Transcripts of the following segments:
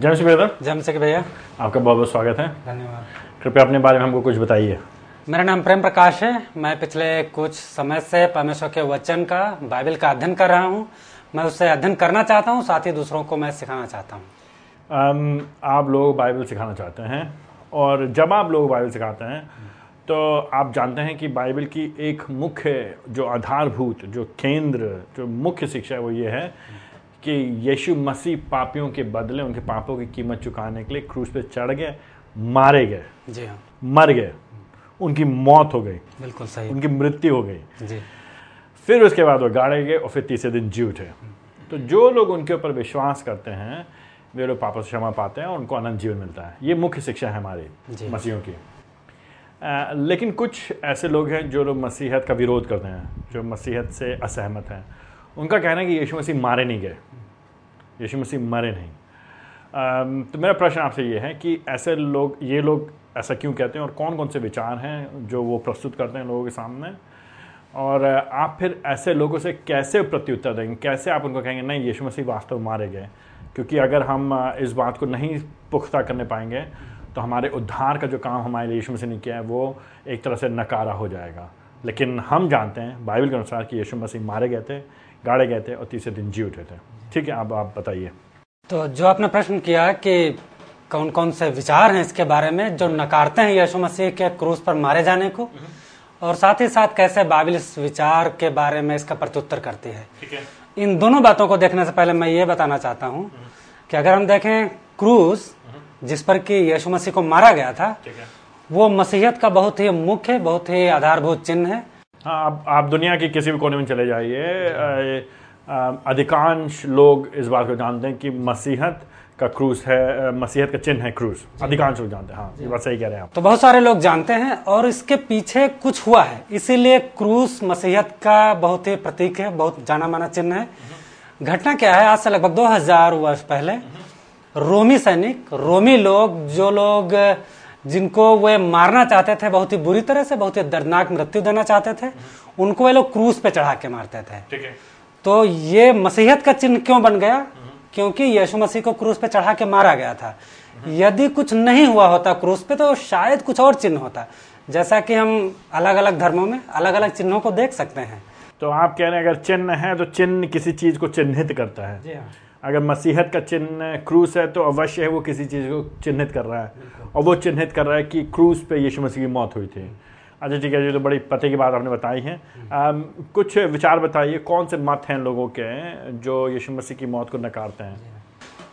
जय श्री ब्रदर। जम सके भैया आपका बहुत बहुत स्वागत है। धन्यवाद। कृपया अपने बारे में हमको कुछ बताइए। मेरा नाम प्रेम प्रकाश है। मैं पिछले कुछ समय से परमेश्वर के वचन का बाइबल का अध्ययन कर रहा हूँ। मैं उससे अध्ययन करना चाहता हूँ साथ ही दूसरों को मैं सिखाना चाहता हूँ। आप लोग बाइबल सिखाना चाहते हैं और जब आप लोग बाइबल सिखाते हैं तो आप जानते हैं कि बाइबल की एक मुख्य जो आधारभूत जो केंद्र जो मुख्य शिक्षा है वो ये है कि यीशु मसीह पापियों के बदले उनके पापों की कीमत चुकाने के लिए क्रूस पे चढ़ गए मारे गए। जी हाँ। मर गए। उनकी मौत हो गई। बिल्कुल सही। उनकी मृत्यु हो गई। जी। फिर उसके बाद वो गाड़े गए और फिर तीसरे दिन जी उठे तो जो लोग उनके ऊपर विश्वास करते हैं वे लोग पापों से क्षमा पाते हैं और उनको अनंत जीवन मिलता है। ये मुख्य शिक्षा है हमारी मसीहों की। अ, लेकिन कुछ ऐसे लोग हैं जो लोग मसीहत का विरोध करते हैं जो मसीहत से असहमत हैं। उनका कहना है कि यीशु मसीह मारे नहीं गए। यीशु मसीह मरे नहीं। तो मेरा प्रश्न आपसे ये है कि ऐसे लोग, ये लोग ऐसा क्यों कहते हैं और कौन कौन से विचार हैं जो वो प्रस्तुत करते हैं लोगों के सामने? और आप फिर ऐसे लोगों से कैसे प्रत्युत्तर देंगे? कैसे आप उनको कहेंगे, नहीं, यीशु मसीह वास्तव मारे गए क्योंकि अगर हम इस बात को नहीं पुख्ता करने पाएँगे तो हमारे उद्धार का जो काम हमारे लिए यीशु मसीह ने किया है, वो एक तरह से नकारा हो जाएगा। लेकिन हम जानते हैं बाइबल के अनुसार कि यीशु मसीह मारे गए थे, गाड़े गए थे और तीसरे दिन जी उठे थे। ठीक है अब आप बताइए। तो जो आपने प्रश्न किया कि कौन कौन से विचार हैं इसके बारे में जो नकारते हैं यीशु मसीह के क्रूस पर मारे जाने को और साथ ही साथ कैसे बाइबल इस विचार के बारे में इसका प्रत्युत्तर करती है। ठीक है। इन दोनों बातों को देखने से पहले मैं ये बताना चाहता हूँ कि अगर हम देखें क्रूज जिस पर कि यीशु मसीह को मारा गया था वो मसीहत का बहुत ही मुख्य बहुत ही आधारभूत चिन्ह है। हाँ आप आप दुनिया के किसी भी कोने में चले जाइए अधिकांश लोग इस बात को जानते हैं कि मसीहत का क्रूस है मसीहत का चिन्ह है क्रूस। अधिकांश लोग जानते हैं हाँ ये बात सही कह रहे हैं आप। तो बहुत सारे लोग जानते हैं और इसके पीछे कुछ हुआ है। इसीलिए क्रूस मसीहत का बहुत ही प्रतीक है बहुत जाना माना चिन्ह है। घटना क्या है? आज से लगभग 2000 वर्ष पहले रोमी सैनिक रोमी लोग जो लोग जिनको वे मारना चाहते थे बहुत ही बुरी तरह से बहुत ही दर्दनाक मृत्यु देना चाहते थे उनको वे लोग क्रूस पे चढ़ा के मारते थे। ठीक है। तो ये मसीहत का चिन्ह क्यों बन गया? क्योंकि यीशु मसीह को क्रूस पे चढ़ा के मारा गया था। यदि कुछ नहीं हुआ होता क्रूस पे तो शायद कुछ और चिन्ह होता। जैसा कि हम अलग अलग धर्मों में अलग अलग चिन्हों को देख सकते हैं। तो आप कह रहे हैं अगर चिन्ह है तो चिन्ह किसी चीज़ को चिन्हित करता है। जी हाँ। अगर मसीहत का चिन्ह क्रूस है तो अवश्य है वो किसी चीज़ को चिन्हित कर रहा है। और वो चिन्हित कर रहा है कि क्रूस पे यीशु मसीह की मौत हुई थी। अच्छा ठीक है ये तो बड़ी पते की बात आपने बताई है। अम, कुछ विचार बताइए कौन से मत हैं लोगों के जो यीशु मसीह की मौत को नकारते हैं?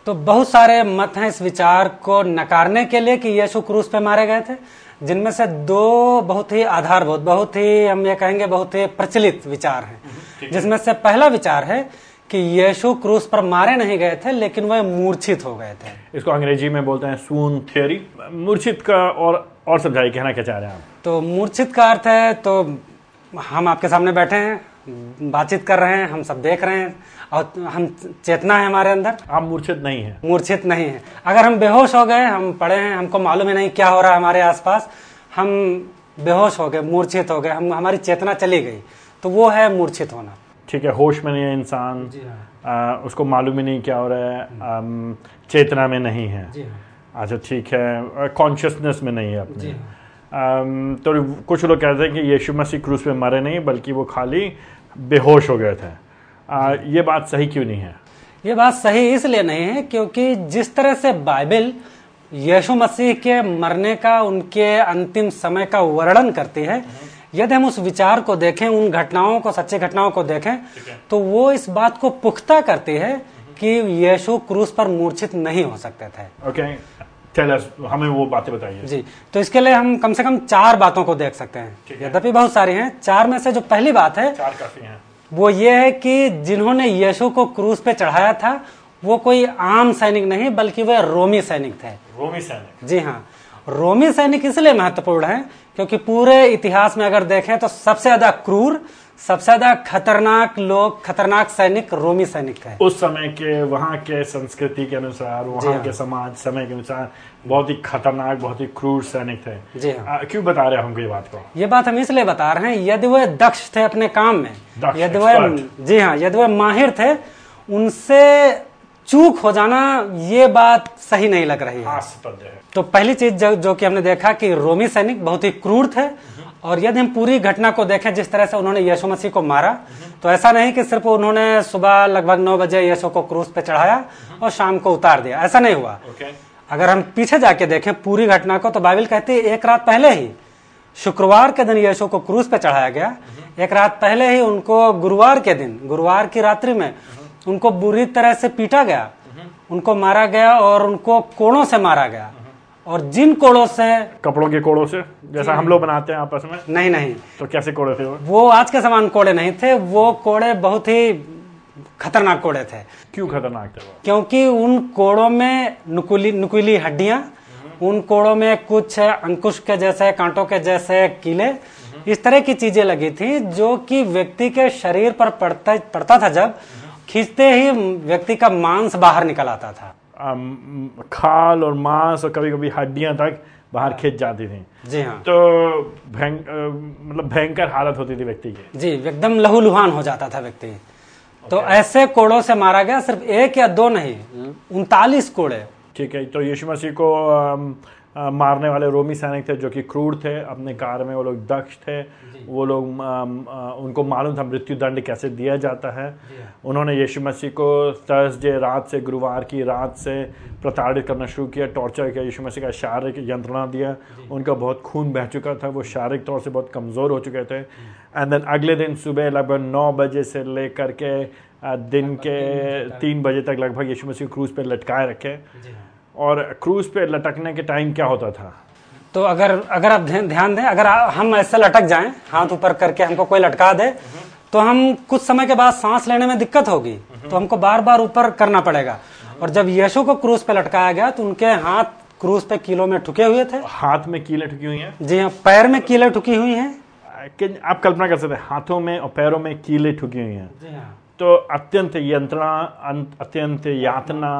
तो बहुत सारे मत हैं इस विचार को नकारने के लिए कि यीशु क्रूस पे मारे गए थे। जिनमें से दो बहुत ही आधारभूत बहुत ही हम ये कहेंगे बहुत ही प्रचलित विचार हैं। जिसमें से पहला विचार है कि यीशु क्रूस पर मारे नहीं गए थे लेकिन वह मूर्छित हो गए थे। इसको अंग्रेज़ी में बोलते हैं सून थियोरी मूर्छित का और और समझाइए कहना क्या चाह रहे हैं आप? तो मूर्छित का अर्थ है तो हम आपके सामने बैठे हैं बातचीत कर रहे हैं हम सब देख रहे हैं और हम चेतना है हमारे अंदर। आप मूर्छित नहीं हैं। मूर्छित नहीं है। अगर हम बेहोश हो गए हम पड़े हैं हमको मालूम ही नहीं क्या हो रहा है हमारे आसपास हम बेहोश हो गए मूर्छित हो गए हम हमारी चेतना चली गई तो वो है मूर्छित होना। ठीक है होश में नहीं है इंसान हाँ। उसको मालूम ही नहीं क्या हो रहा है चेतना में नहीं है। जी हाँ। अच्छा ठीक है। कॉन्शियसनेस में नहीं है अपने। हाँ तो कुछ लोग कहते हैं कि यीशु मसीह क्रूस में मरे नहीं बल्कि वो खाली बेहोश हो गए थे। आ, ये बात सही क्यों नहीं है? ये बात सही इसलिए नहीं है क्योंकि जिस तरह से बाइबल यीशु मसीह के मरने का उनके अंतिम समय का वर्णन करती है यदि हम उस विचार को देखें उन घटनाओं को सच्ची घटनाओं को देखें तो वो इस बात को पुख्ता करती है कि यीशु क्रूस पर मूर्छित नहीं हो सकते थे। ओके। हमें वो बातें बताइए। जी तो इसके लिए हम कम से कम चार बातों को देख सकते हैं। यद्यपि बहुत सारी हैं चार में से जो पहली बात है चार काफ़ी हैं। वो ये है कि जिन्होंने यीशु को क्रूस पे चढ़ाया था वो कोई आम सैनिक नहीं बल्कि वह रोमी सैनिक थे। रोमी सैनिक। जी हाँ रोमी सैनिक इसलिए महत्वपूर्ण है क्योंकि पूरे इतिहास में अगर देखें तो सबसे ज़्यादा क्रूर सबसे ज़्यादा खतरनाक लोग खतरनाक सैनिक रोमी सैनिक थे उस समय के वहाँ के संस्कृति के अनुसार वहाँ हाँ। के समाज समय के अनुसार बहुत ही खतरनाक बहुत ही क्रूर सैनिक थे। जी हाँ। आ, क्यों बता रहे हैं हमको ये बात को? ये बात हम इसलिए बता रहे हैं यदि वह दक्ष थे अपने काम में यदि वह जी हाँ यदि वह माहिर थे उनसे चूक हो जाना ये बात सही नहीं लग रही है। है। तो पहली चीज़ जो, जो कि हमने देखा कि रोमी सैनिक बहुत ही क्रूर थे और यदि हम पूरी घटना को देखें जिस तरह से उन्होंने यीशु मसीह को मारा तो ऐसा नहीं कि सिर्फ़ उन्होंने सुबह लगभग नौ बजे यीशु को क्रूस पे चढ़ाया और शाम को उतार दिया। ऐसा नहीं हुआ। अगर हम पीछे जाके देखें पूरी घटना को तो बाइबल कहती है एक रात पहले ही शुक्रवार के दिन यशो को क्रूस पे चढ़ाया गया। एक रात पहले ही उनको गुरुवार के दिन गुरुवार की रात्रि में उनको बुरी तरह से पीटा गया। उनको मारा गया और उनको कोड़ों से मारा गया। और जिन कोड़ों से कपड़ों के कोड़ों से जैसा हम लोग बनाते हैं आपस में? नहीं नहीं। तो कैसे कोड़े थे वो? वो आज के समान कोड़े नहीं थे वो कोड़े बहुत ही खतरनाक कोड़े थे। क्यों खतरनाक थे वो? क्योंकि उन कोड़ों में नुकुली नुकीली हड्डियाँ उन कोड़ों में कुछ अंकुश के जैसे कांटों के जैसे कीले इस तरह की चीज़ें लगी थी जो कि व्यक्ति के शरीर पर पड़ता पड़ता था जब खींचते ही व्यक्ति का मांस बाहर निकल आता था। खाल और मांस और कभी कभी हड्डियाँ तक बाहर खींच जाती थी। जी हाँ। तो भयं मतलब भयंकर हालत होती थी व्यक्ति की। जी एकदम लहूलुहान हो जाता था व्यक्ति। तो ऐसे कोड़ों से मारा गया सिर्फ़ एक या दो नहीं उनतालीस कोड़े। ठीक है तो यीशु मसीह को मारने वाले रोमी सैनिक थे जो कि क्रूर थे अपने कार में वो लोग दक्ष थे। वो लोग उनको मालूम था मृत्यु दंड कैसे दिया जाता है। उन्होंने यीशु मसीह को थर्सडे रात से गुरुवार की रात से प्रताड़ित करना शुरू किया टॉर्चर किया यीशु मसीह का शारीरिक यंत्रणा दिया। उनका बहुत खून बह चुका था वो शारीरिक तौर से बहुत कमज़ोर हो चुके थे। एंड देन अगले दिन सुबह लगभग नौ बजे से लेकर के दिन के तीन बजे तक। लगभग यीशु मसीह क्रूज पर लटकाए रखे। और क्रूज पे लटकने के टाइम क्या होता था? तो अगर अगर आप ध्यान दें अगर हम ऐसे लटक जाएँ हाथ ऊपर करके हमको कोई लटका दे तो हम कुछ समय के बाद सांस लेने में दिक्कत होगी। तो हमको बार बार ऊपर करना पड़ेगा। और जब यीशु को क्रूज पे लटकाया गया तो उनके हाथ क्रूज पे कीलों में ठुके हुए थे। हाथ में कीलें ठुकी हुई हैं? जी हाँ पैर में कीले ठुकी हुई हैं। आप कल्पना कर सकते हैं हाथों में और पैरों में कीलें ठुकी हुई हैं। जी हाँ। तो अत्यंत यंत्रणा अत्यंत यातना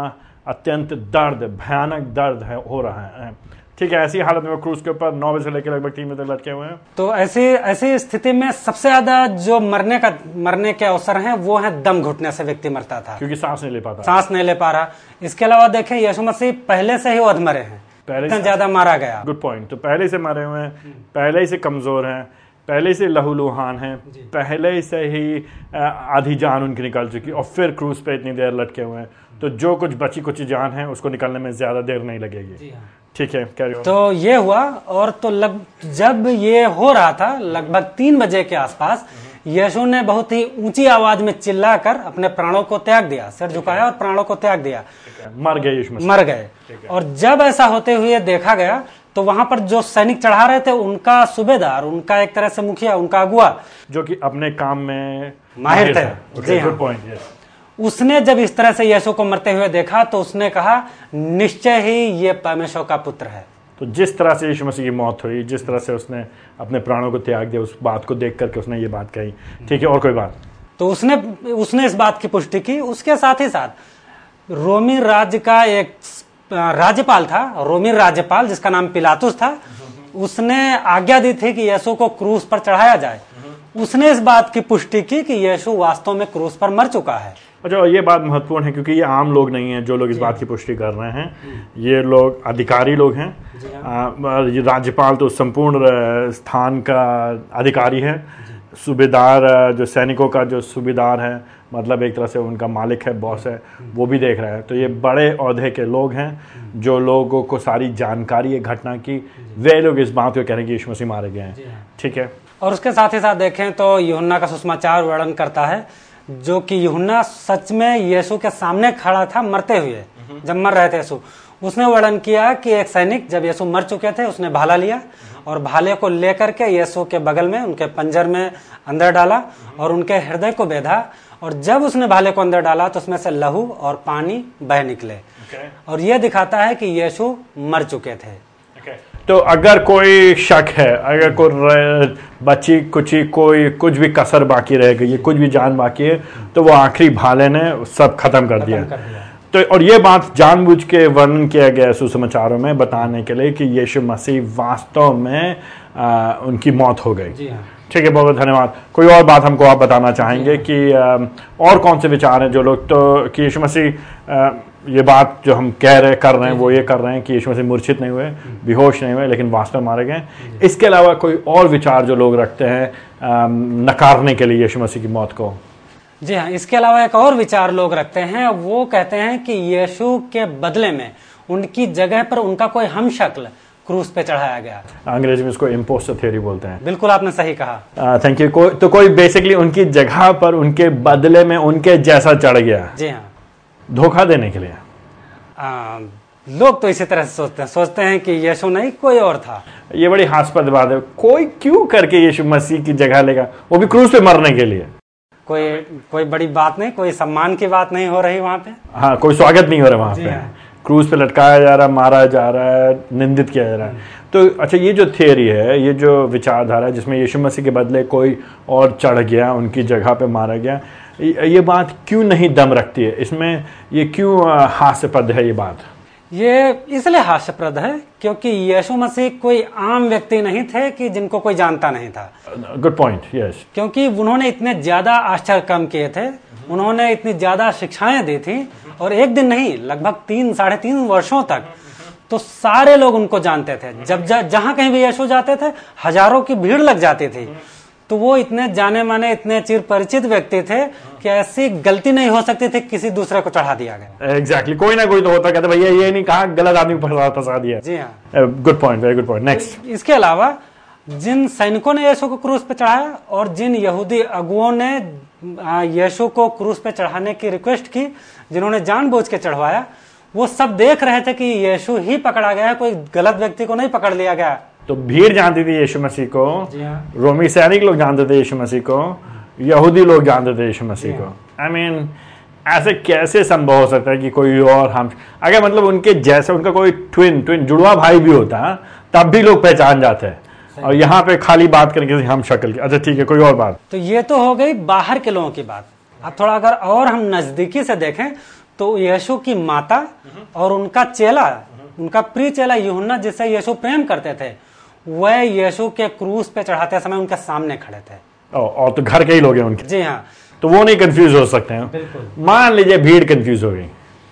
अत्यंत दर्द भयानक दर्द है हो रहा है। ठीक है ऐसी हालत में क्रूज के ऊपर नौ बजे से लेकर लगभग तीन बजे तक लटके हुए हैं। तो ऐसी ऐसी स्थिति में सबसे ज़्यादा जो मरने का मरने के अवसर हैं वो है दम घुटने से व्यक्ति मरता था। क्योंकि सांस नहीं ले पाता। सांस नहीं ले पा रहा। इसके अलावा देखें यीशु मसीह पहले से ही अधमरे हैं। पहले से- ज़्यादा मारा गया। गुड पॉइंट तो पहले से मरे हुए हैं पहले ही से कमज़ोर हैं। पहले से लहूलुहान हैं पहले से ही आधी जान उनकी निकल चुकी और फिर क्रूज पे इतनी देर लटके हुए हैं। तो जो कुछ बची कुछ जान है उसको निकलने में ज़्यादा देर नहीं लगेगी। ठीक है कैरी तो ये हुआ और तो लग जब ये हो रहा था लगभग तीन बजे के आसपास यशु ने बहुत ही ऊँची आवाज़ में चिल्लाकर अपने प्राणों को त्याग दिया सिर झुकाया और प्राणों को त्याग दिया। मर गए यीशु मर गए। और जब ऐसा होते हुए देखा गया तो वहाँ पर जो सैनिक चढ़ा रहे थे उनका सूबेदार उनका एक तरह से मुखिया उनका अगुआ। जो कि अपने काम में माहिर थे। जी हाँ। पॉइंट उसने जब इस तरह से यीशु को मरते हुए देखा तो उसने कहा निश्चय ही ये परमेश्वर का पुत्र है। तो जिस तरह से यीशु मसीह की मौत हुई जिस तरह से उसने अपने प्राणों को त्याग दिया उस बात को देख करके उसने ये बात कही। ठीक है और कोई बात? तो उसने उसने इस बात की पुष्टि की। उसके साथ ही साथ रोमी राज्य का एक राज्यपाल था रोमिन राज्यपाल जिसका नाम पिलातुस था उसने आज्ञा दी थी कि यीशु को क्रूस पर चढ़ाया जाए। उसने इस बात की पुष्टि की कि यीशु वास्तव में क्रूस पर मर चुका है। अच्छा ये बात महत्वपूर्ण है क्योंकि ये आम लोग नहीं हैं जो लोग इस बात की पुष्टि कर रहे हैं। ये लोग अधिकारी लोग हैं। ये राज्यपाल तो संपूर्ण स्थान का अधिकारी है। सूबेदार जो सैनिकों का जो सूबेदार है मतलब एक तरह से उनका मालिक है बॉस है वो भी देख रहा है। तो ये बड़े अहदे के लोग हैं जो लोगों को सारी जानकारी है घटना की। वे लोग इस बात को कह रहे हैं कि यीशु मसीह मारे गए हैं। ठीक है? और उसके साथ ही साथ देखें तो यूहन्ना का सुषमाचार वर्णन करता है जो कि यूहन्ना सच में यीशु के सामने खड़ा था मरते हुए जब मर रहे थे यीशु। उसने वर्णन किया कि एक सैनिक जब यीशु मर चुके थे उसने भाला लिया और भाले को लेकर के यीशु के बगल में उनके पंजर में अंदर डाला और उनके हृदय को बेधा और जब उसने भाले को अंदर डाला तो उसमें से लहू और पानी बह निकले। Okay. और यह दिखाता है कि यीशु मर चुके थे। तो अगर कोई शक है अगर कोई र- बची कुची कोई कुछ भी कसर बाकी रह गई है कुछ भी जान बाकी है तो वो आखिरी भाले ने सब खत्म कर दिया। कर दिया। तो और ये बात जानबूझ के वर्णन किया गया है सुसमाचारों में बताने के लिए कि यीशु मसीह वास्तव में आ, उनकी मौत हो गई। जी हाँ। ठीक है बहुत बहुत धन्यवाद। कोई और बात हमको आप बताना चाहेंगे कि और कौन से विचार हैं जो लोग तो कि यीशु मसीह ये बात जो हम कह रहे कर रहे हैं वो ये कर रहे हैं कि यीशु मसीह मूर्छित नहीं हुए बेहोश नहीं हुए लेकिन वास्तव मारे गए इसके अलावा कोई और विचार जो लोग रखते हैं नकारने के लिए यीशु मसीह की मौत को? जी हाँ इसके अलावा एक और विचार लोग रखते हैं वो कहते हैं कि यीशु के बदले में उनकी जगह पर उनका कोई हम शक्ल क्रूस पे चढ़ाया गया अंग्रेज़ी में इसको इम्पोस्टर थ्योरी बोलते हैं। बिल्कुल आपने सही कहा। थैंक यू कोई तो कोई बेसिकली उनकी जगह पर उनके बदले में उनके जैसा चढ़ गया। जी हाँ। धोखा देने के लिए। आ, लोग तो इसी तरह से सोचते हैं। सोचते हैं कि यीशु नहीं कोई और था। ये बड़ी हास्पद बात है। कोई क्यों करके यीशु मसीह की जगह लेगा? वो भी क्रूज पे मरने के लिए। कोई कोई बड़ी बात नहीं कोई सम्मान की बात नहीं हो रही वहाँ पे। हाँ कोई स्वागत नहीं हो रहा वहाँ पे। हाँ। क्रूज पे लटकाया जा रहा है, मारा जा रहा है, निंदित किया जा रहा है। तो अच्छा ये जो थियोरी है, ये जो विचारधारा है, जिसमें यीशु मसीह के बदले कोई और चढ़ गया, उनकी जगह पे मारा गया, ये ये बात क्यों नहीं दम रखती है? इसमें ये क्यों हास्यपद है ये बात? ये इसलिए हास्यप्रद है क्योंकि यीशु मसीह कोई आम व्यक्ति नहीं थे कि जिनको कोई जानता नहीं था। गुड पॉइंट यस क्योंकि उन्होंने इतने ज़्यादा आश्चर्य काम किए थे उन्होंने इतनी ज़्यादा शिक्षाएँ दी थी और एक दिन नहीं लगभग तीन साढ़े तीन वर्षों तक तो सारे लोग उनको जानते थे। जब जहाँ कहीं भी यीशु जाते थे हज़ारों की भीड़ लग जाती थी। तो वो इतने जाने माने इतने चिर परिचित व्यक्ति थे कि ऐसी गलती नहीं हो सकती थी किसी दूसरे को चढ़ा दिया गया। Exactly exactly. कोई ना कोई तो होता कहता भैया ये नहीं कहा गलत आदमी फंसा दिया। जी हाँ। Good point very good point next इसके अलावा जिन सैनिकों ने यीशु को क्रूस पे चढ़ाया और जिन यहूदी अगुओं ने यीशु को क्रूस पे चढ़ाने की रिक्वेस्ट की जिन्होंने जानबूझ के चढ़वाया वो सब देख रहे थे कि यीशु ही पकड़ा गया है कोई गलत व्यक्ति को नहीं पकड़ लिया गया। तो भीड़ जानती थी यीशु मसीह को। हाँ। रोमी सैनिक लोग जानते थे यीशु मसीह को। यहूदी लोग जानते थे यीशु मसीह को। आई मीन ऐसे कैसे संभव हो सकता है कि कोई और हम अगर मतलब उनके जैसे उनका कोई ट्विन ट्विन जुड़वा भाई भी होता तब भी लोग पहचान जाते। हैं और यहाँ पे खाली बात करें किसी हम शक्ल की अच्छा ठीक है कोई और बात? तो ये तो हो गई बाहर के लोगों की बात। अब थोड़ा अगर और हम नजदीकी से देखें तो यशु की माता और उनका चेला उनका प्रिय चेला यूहन्ना जिससे यशु प्रेम करते थे वह यीशु के क्रूस पे चढ़ाते समय उनके सामने खड़े थे। और, और तो घर के ही लोग हैं उनके। जी हाँ। तो वो नहीं कंफ्यूज हो सकते हैं। मान लीजिए भीड़ कंफ्यूज हो गई।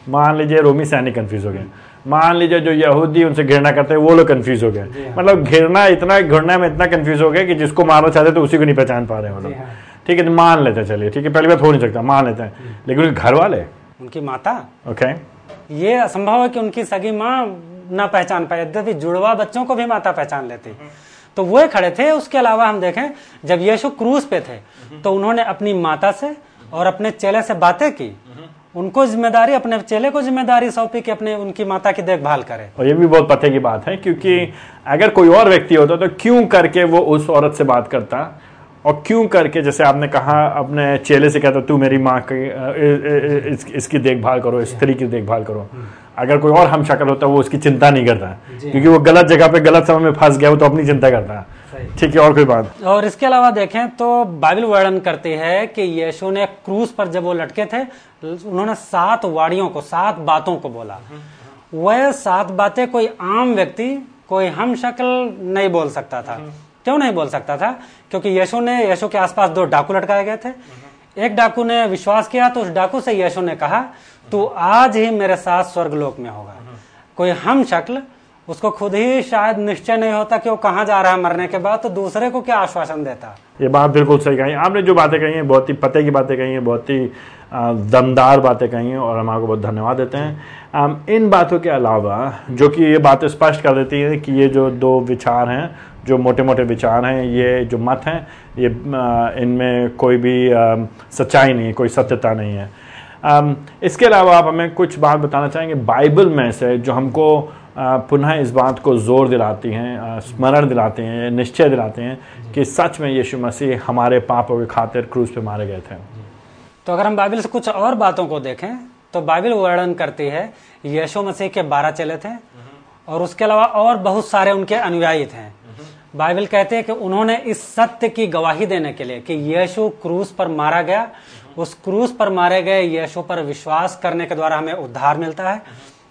मान लीजिए रोमी सैनिक कंफ्यूज हो गए। मान लीजिए जो यहूदी उनसे घृणा करते हैं वो लोग कंफ्यूज हो गए। मतलब घृणा इतना घृणा में इतना कंफ्यूज हो गया कि जिसको मारना चाहते तो उसी को नहीं पहचान पा रहे हैं वो लोग। हाँ। ठीक है तो मान लेते हैं चलिए। ठीक है पहली बात हो नहीं सकता मान लेते हैं। लेकिन उनके घर वाले? उनकी माता? ओके ये असंभव है कि उनकी सगी माँ ना पहचान पाए। यद्यपि जुड़वा बच्चों को भी माता पहचान लेती। तो वो खड़े थे, उसके अलावा हम देखें, जब यीशु क्रूज पे थे तो उन्होंने अपनी माता से और अपने चेले से बातें की। उनको ज़िम्मेदारी, अपने चेले को ज़िम्मेदारी सौंपी कि अपने, उनकी माता की देखभाल करे। और ये भी बहुत पते की बात है, क्योंकि अगर कोई और व्यक्ति होता तो क्यों करके वो उस औरत से बात करता? और क्यों करके जैसे आपने कहा अपने चेले से कहता तू मेरी माँ की इस, इसकी देखभाल करो इस स्त्री की देखभाल करो। अगर कोई और हम शक्ल होता है वो उसकी चिंता नहीं करता। क्योंकि वो गलत जगह पे गलत समय में फंस गया वो तो अपनी चिंता करता। है ठीक है और कोई बात? और इसके अलावा देखें तो बाइबल वर्णन करती है कि यीशु ने क्रूज पर जब वो लटके थे उन्होंने सात वाड़ियों को सात बातों को बोला। वह सात बातें कोई आम व्यक्ति कोई हम शक्ल नहीं बोल सकता था। क्यों नहीं बोल सकता था? क्योंकि यीशु ने, यीशु के आसपास दो डाकू लटकाए गए थे। एक डाकू ने विश्वास किया तो उस डाकू से यीशु ने कहा, तू आज ही मेरे साथ स्वर्गलोक में होगा। कोई हम शक्ल, उसको खुद ही शायद निश्चय नहीं होता कि वो कहाँ जा रहा है मरने के बाद तो दूसरे को क्या आश्वासन देता? ये बात बिल्कुल सही कही। आपने जो बातें कही हैं, बहुत ही पते की बातें कही हैं, बहुत ही दमदार बातें कही हैं, और हम आपको बहुत धन्यवाद देते हैं। इन बातों के अलावा, जो कि ये बातें स्पष्ट कर देती हैं कि ये जो दो विचार हैं जो मोटे मोटे विचार हैं, ये जो मत हैं, ये इनमें कोई भी सच्चाई नहीं है, कोई सत्यता नहीं है। इसके अलावा आप हमें कुछ बात बताना चाहेंगे बाइबल में से जो हमको पुनः इस बात को ज़ोर दिलाती हैं स्मरण दिलाते हैं, निश्चय दिलाते हैं कि सच में यीशु मसीह हमारे पापों के खातिर क्रूज पे मारे गए थे। तो अगर हम बाइबल से कुछ और बातों को देखें तो बाइबल वर्णन करती है, यीशु मसीह के बारह चेले थे, और उसके अलावा और बहुत सारे उनके अनुयायी थे। बाइबल कहते हैं कि उन्होंने इस सत्य की गवाही देने के लिए कि यीशु क्रूस पर मारा गया। उस क्रूस पर मारे गए यीशु पर विश्वास करने के द्वारा हमें उद्धार मिलता है।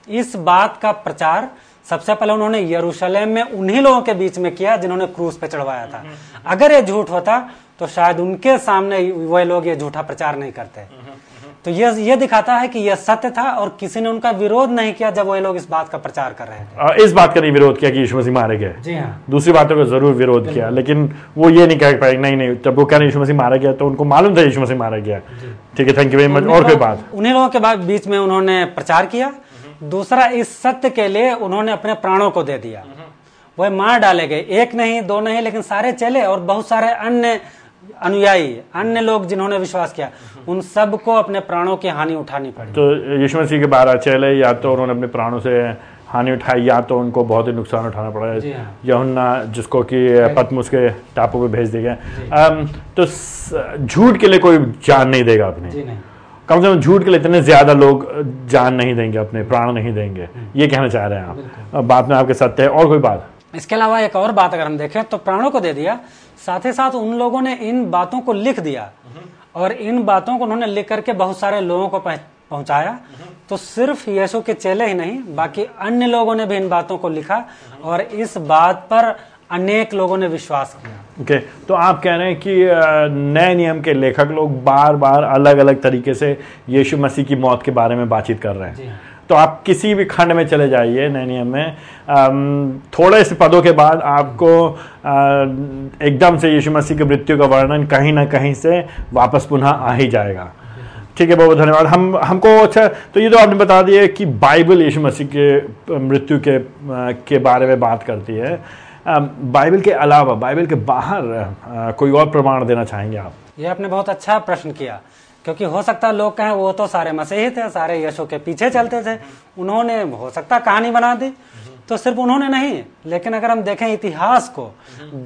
इस बात का प्रचार सबसे पहले उन्होंने यरूशलेम में उन्हीं लोगों के बीच में किया जिन्होंने क्रूस पे चढ़वाया था। अगर ये झूठ होता तो शायद उनके सामने वह लोग ये झूठा प्रचार नहीं करते। तो ये ये दिखाता है कि यह सत्य था और किसी ने उनका विरोध नहीं किया जब वो लोग इस बात का प्रचार कर रहे थे। आ, इस बात का नहीं विरोध किया कि यीशु मसीह मारे गए। जी हाँ। दूसरी बातों का ज़रूर विरोध किया लेकिन वो ये नहीं कह पाए नहीं नहीं जब वो कह रहे यीशु मसीह मारा गया तो उनको मालूम था यीशु मसीह मारा गया ठीक है थैंक यू वेरी मच और कोई बात? उन्हीं लोगों के बाद बीच में उन्होंने प्रचार किया। दूसरा इस सत्य के लिए उन्होंने अपने प्राणों को दे दिया। वह मार डाले गए। एक नहीं दो नहीं लेकिन सारे चले और बहुत सारे अन्य अनुयायी अन्य लोग जिन्होंने विश्वास किया उन सबको अपने प्राणों की हानि उठानी पड़ी। तो यीशु मसीह के बारह चेले या तो उन्होंने अपने प्राणों से हानि उठाई या तो उनको बहुत ही नुकसान उठाना पड़ा। हाँ। यहुन्ना जिसको कि पतमुस के टापू पे भेज दिया गया तो झूठ के लिए कोई जान नहीं देगा अपने। कम से कम झूठ के लिए इतने ज़्यादा लोग जान नहीं देंगे अपने प्राण नहीं देंगे। ये कहना चाह रहे हैं आप। बात में आपके सत्य है और कोई बात? इसके अलावा एक और बात अगर हम देखें तो प्राणों को दे दिया। साथ ही साथ उन लोगों ने इन बातों को लिख दिया। और इन बातों को उन्होंने लिख करके बहुत सारे लोगों को पहुँचाया। तो सिर्फ़ यीशु के चेले ही नहीं बाकी अन्य लोगों ने भी इन बातों को लिखा और इस बात पर अनेक लोगों ने विश्वास किया। ओके तो आप कह रहे हैं कि नए नियम के लेखक लोग बार बार अलग अलग तरीके से यीशु मसीह की मौत के बारे में बातचीत कर रहे हैं। हाँ। तो आप किसी भी खंड में चले जाइए नए नियम में थोड़े से पदों के बाद आपको एकदम से यीशु मसीह की मृत्यु का वर्णन कहीं ना कहीं से वापस पुनः आ ही जाएगा। ठीक है बहुत बहुत धन्यवाद। हम, हमको अच्छा तो ये तो आपने बता दिया कि बाइबल यीशु मसीह के मृत्यु के के बारे में बात करती है। बाइबल के अलावा, बाइबल के बाहर कोई और प्रमाण देना चाहेंगे आप? ये आपने बहुत अच्छा प्रश्न किया। क्योंकि हो सकता है लोग कहें वो तो सारे मसीही थे सारे यशो के पीछे चलते थे। उन्होंने हो सकता कहानी बना दी। तो सिर्फ़ उन्होंने नहीं लेकिन अगर हम देखें इतिहास को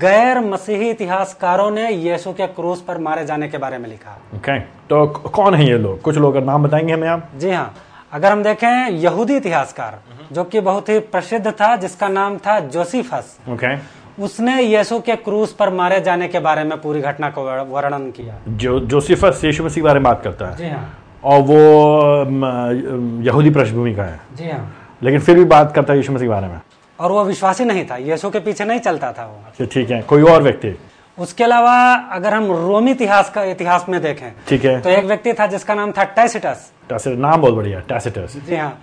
गैर मसीही इतिहासकारों ने यीशु के क्रूस पर मारे जाने के बारे में लिखा। ओके तो कौन है ये लोग? कुछ लोग का नाम बताएँगे हमें आप? जी हाँ अगर हम देखें यहूदी इतिहासकार जो कि बहुत ही प्रसिद्ध था जिसका नाम था जोसीफस। ओके उसने यीशु के क्रूस पर मारे जाने के बारे में पूरी घटना को वर्णन किया। जो जोसिफस यीशु मसीह के बारे में बात करता है। जी हाँ। और वो यहूदी पृष्ठभूमि का है। जी हाँ। लेकिन फिर भी बात करता है यीशु मसीह के बारे में। और वो विश्वासी नहीं था। यीशु के पीछे नहीं चलता था वो। अच्छा, ठीक है। कोई और व्यक्ति? उसके अलावा अगर हम रोमी इतिहास का इतिहास में देखें ठीक है। तो एक व्यक्ति था जिसका नाम था टैसिटस। टैसिटस नाम बहुत बढ़िया टैसिटस। जी हाँ।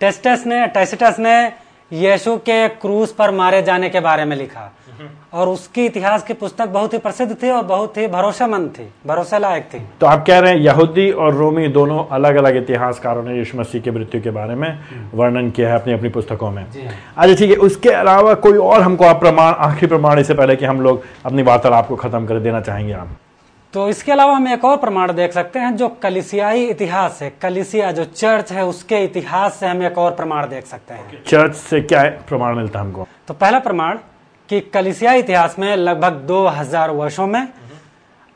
टेस्टस ने टैसिटस ने यीशु के क्रूस पर मारे जाने के बारे में लिखा। और उसकी इतिहास की पुस्तक बहुत ही प्रसिद्ध थी और बहुत ही भरोसेमंद थी भरोसे लायक थी। तो आप कह रहे हैं यहूदी और रोमी दोनों अलग अलग इतिहासकारों ने यीशु मसीह की मृत्यु के बारे में वर्णन किया है अपनी अपनी पुस्तकों में। हाँ। अच्छा ठीक है उसके अलावा कोई और हमको आप प्रमाण आखिरी प्रमाण इससे पहले कि हम लोग अपनी वार्तालाप को खत्म कर देना चाहेंगे आप? तो इसके अलावा हम एक और प्रमाण देख सकते हैं जो कलिसियाई इतिहास है। कलिसिया जो चर्च है उसके इतिहास से हम एक और प्रमाण देख सकते हैं। चर्च से क्या प्रमाण मिलता है हमको? तो पहला प्रमाण कि कलिसिया इतिहास में लगभग 2000 वर्षों में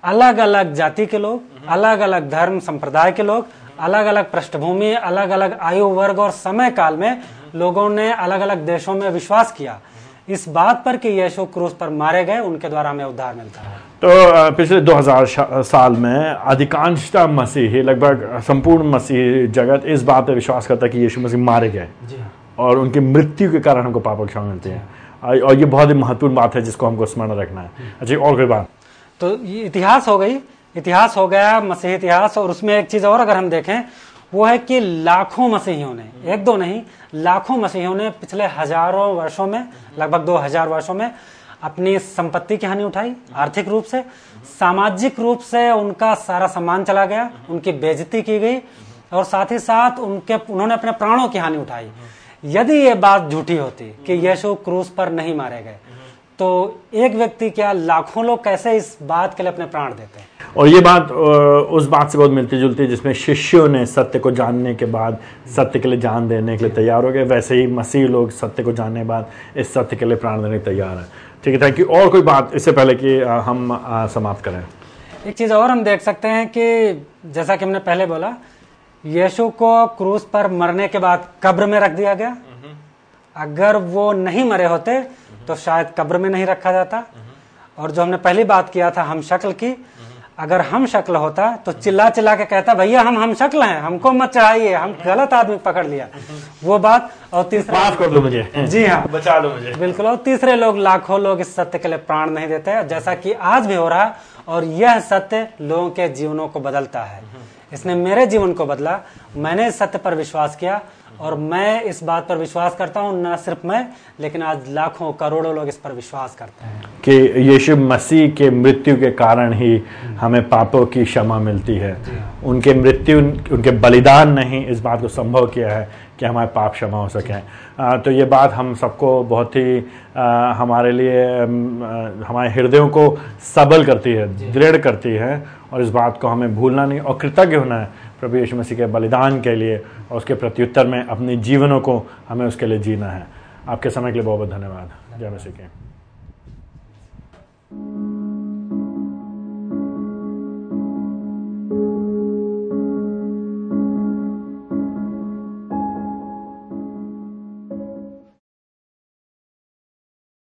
अलग अलग जाति के लोग अलग अलग धर्म संप्रदाय के लोग अलग अलग पृष्ठभूमि अलग अलग आयु वर्ग और समय काल में लोगों ने अलग अलग देशों में विश्वास किया। इस बात पर कि यीशु क्रूस पर मारे गए उनके द्वारा हमें उद्धार मिलता है। तो पिछले 2000 साल में अधिकांशता मसीही लगभग संपूर्ण मसीही जगत इस बात पर विश्वास करता है कि यीशु मसीह मारे गए। हाँ। और उनकी मृत्यु के कारण हमको पाप क्षमा मिलती है। और और ये बहुत ही महत्वपूर्ण बात है जिसको हमको स्मरण रखना है। अच्छा और कोई बात? तो ये इतिहास हो गई। इतिहास हो गया मसीह इतिहास और उसमें एक चीज़ और अगर हम देखें वो है कि लाखों मसीहियों ने एक दो नहीं लाखों मसीहियों ने पिछले हज़ारों वर्षों में लगभग दो हज़ार वर्षों में अपनी संपत्ति की हानि उठाई, आर्थिक रूप से, सामाजिक रूप से उनका सारा सम्मान चला गया, उनकी बेजती की गई, और साथ ही साथ उनके, उन्होंने अपने प्राणों की हानि उठाई। यदि ये बात झूठी होती कि यीशु क्रूस पर नहीं मारे गए तो एक व्यक्ति क्या लाखों लोग कैसे इस बात के लिए अपने प्राण देते हैं? और ये बात उस बात से बहुत मिलती जुलती है जिसमें शिष्यों ने सत्य को जानने के बाद, सत्य के लिए जान देने के लिए तैयार हो गए। वैसे ही मसीह लोग सत्य को जानने के बाद इस सत्य के लिए प्राण देने तैयार हैं। ठीक है थैंक यू और कोई बात इससे पहले कि हम समाप्त करें? एक चीज़ और हम देख सकते हैं कि जैसा कि हमने पहले बोला यीशु को क्रूस पर मरने के बाद कब्र में रख दिया गया। अगर वो नहीं मरे होते तो शायद कब्र में नहीं रखा जाता। और जो हमने पहली बात किया था हम शक्ल की अगर हम शक्ल होता तो चिल्ला चिल्ला के कहता भैया हम हम शक्ल हैं हमको मत चढ़ाइए हम गलत आदमी पकड़ लिया। वो बात और तीसरा माफ़ कर दो मुझे। जी हाँ। बचा दो मुझे। बिल्कुल और तीसरे लोग लाखों लोग इस सत्य के लिए प्राण नहीं देते जैसा कि आज भी हो रहा है और यह सत्य लोगों के जीवनों को बदलता है। इसने मेरे जीवन को बदला मैंने इस सत्य पर विश्वास किया और मैं इस बात पर विश्वास करता हूँ न सिर्फ़ मैं लेकिन आज लाखों करोड़ों लोग इस पर विश्वास करते हैं। कि यीशु मसीह के मृत्यु के कारण ही हमें पापों की क्षमा मिलती है। उनके मृत्यु उनके बलिदान ने ही इस बात को संभव किया है कि हमारे पाप क्षमा हो सकें। तो ये बात हम सबको बहुत ही आ, हमारे लिए हमारे हृदयों को सबल करती है दृढ़ करती है और इस बात को हमें भूलना नहीं और कृतज्ञ होना है प्रभु यीशु मसीह के बलिदान के लिए और उसके प्रत्युत्तर में अपने जीवनों को हमें उसके लिए जीना है। आपके समय के लिए बहुत बहुत धन्यवाद। जय मसीह के।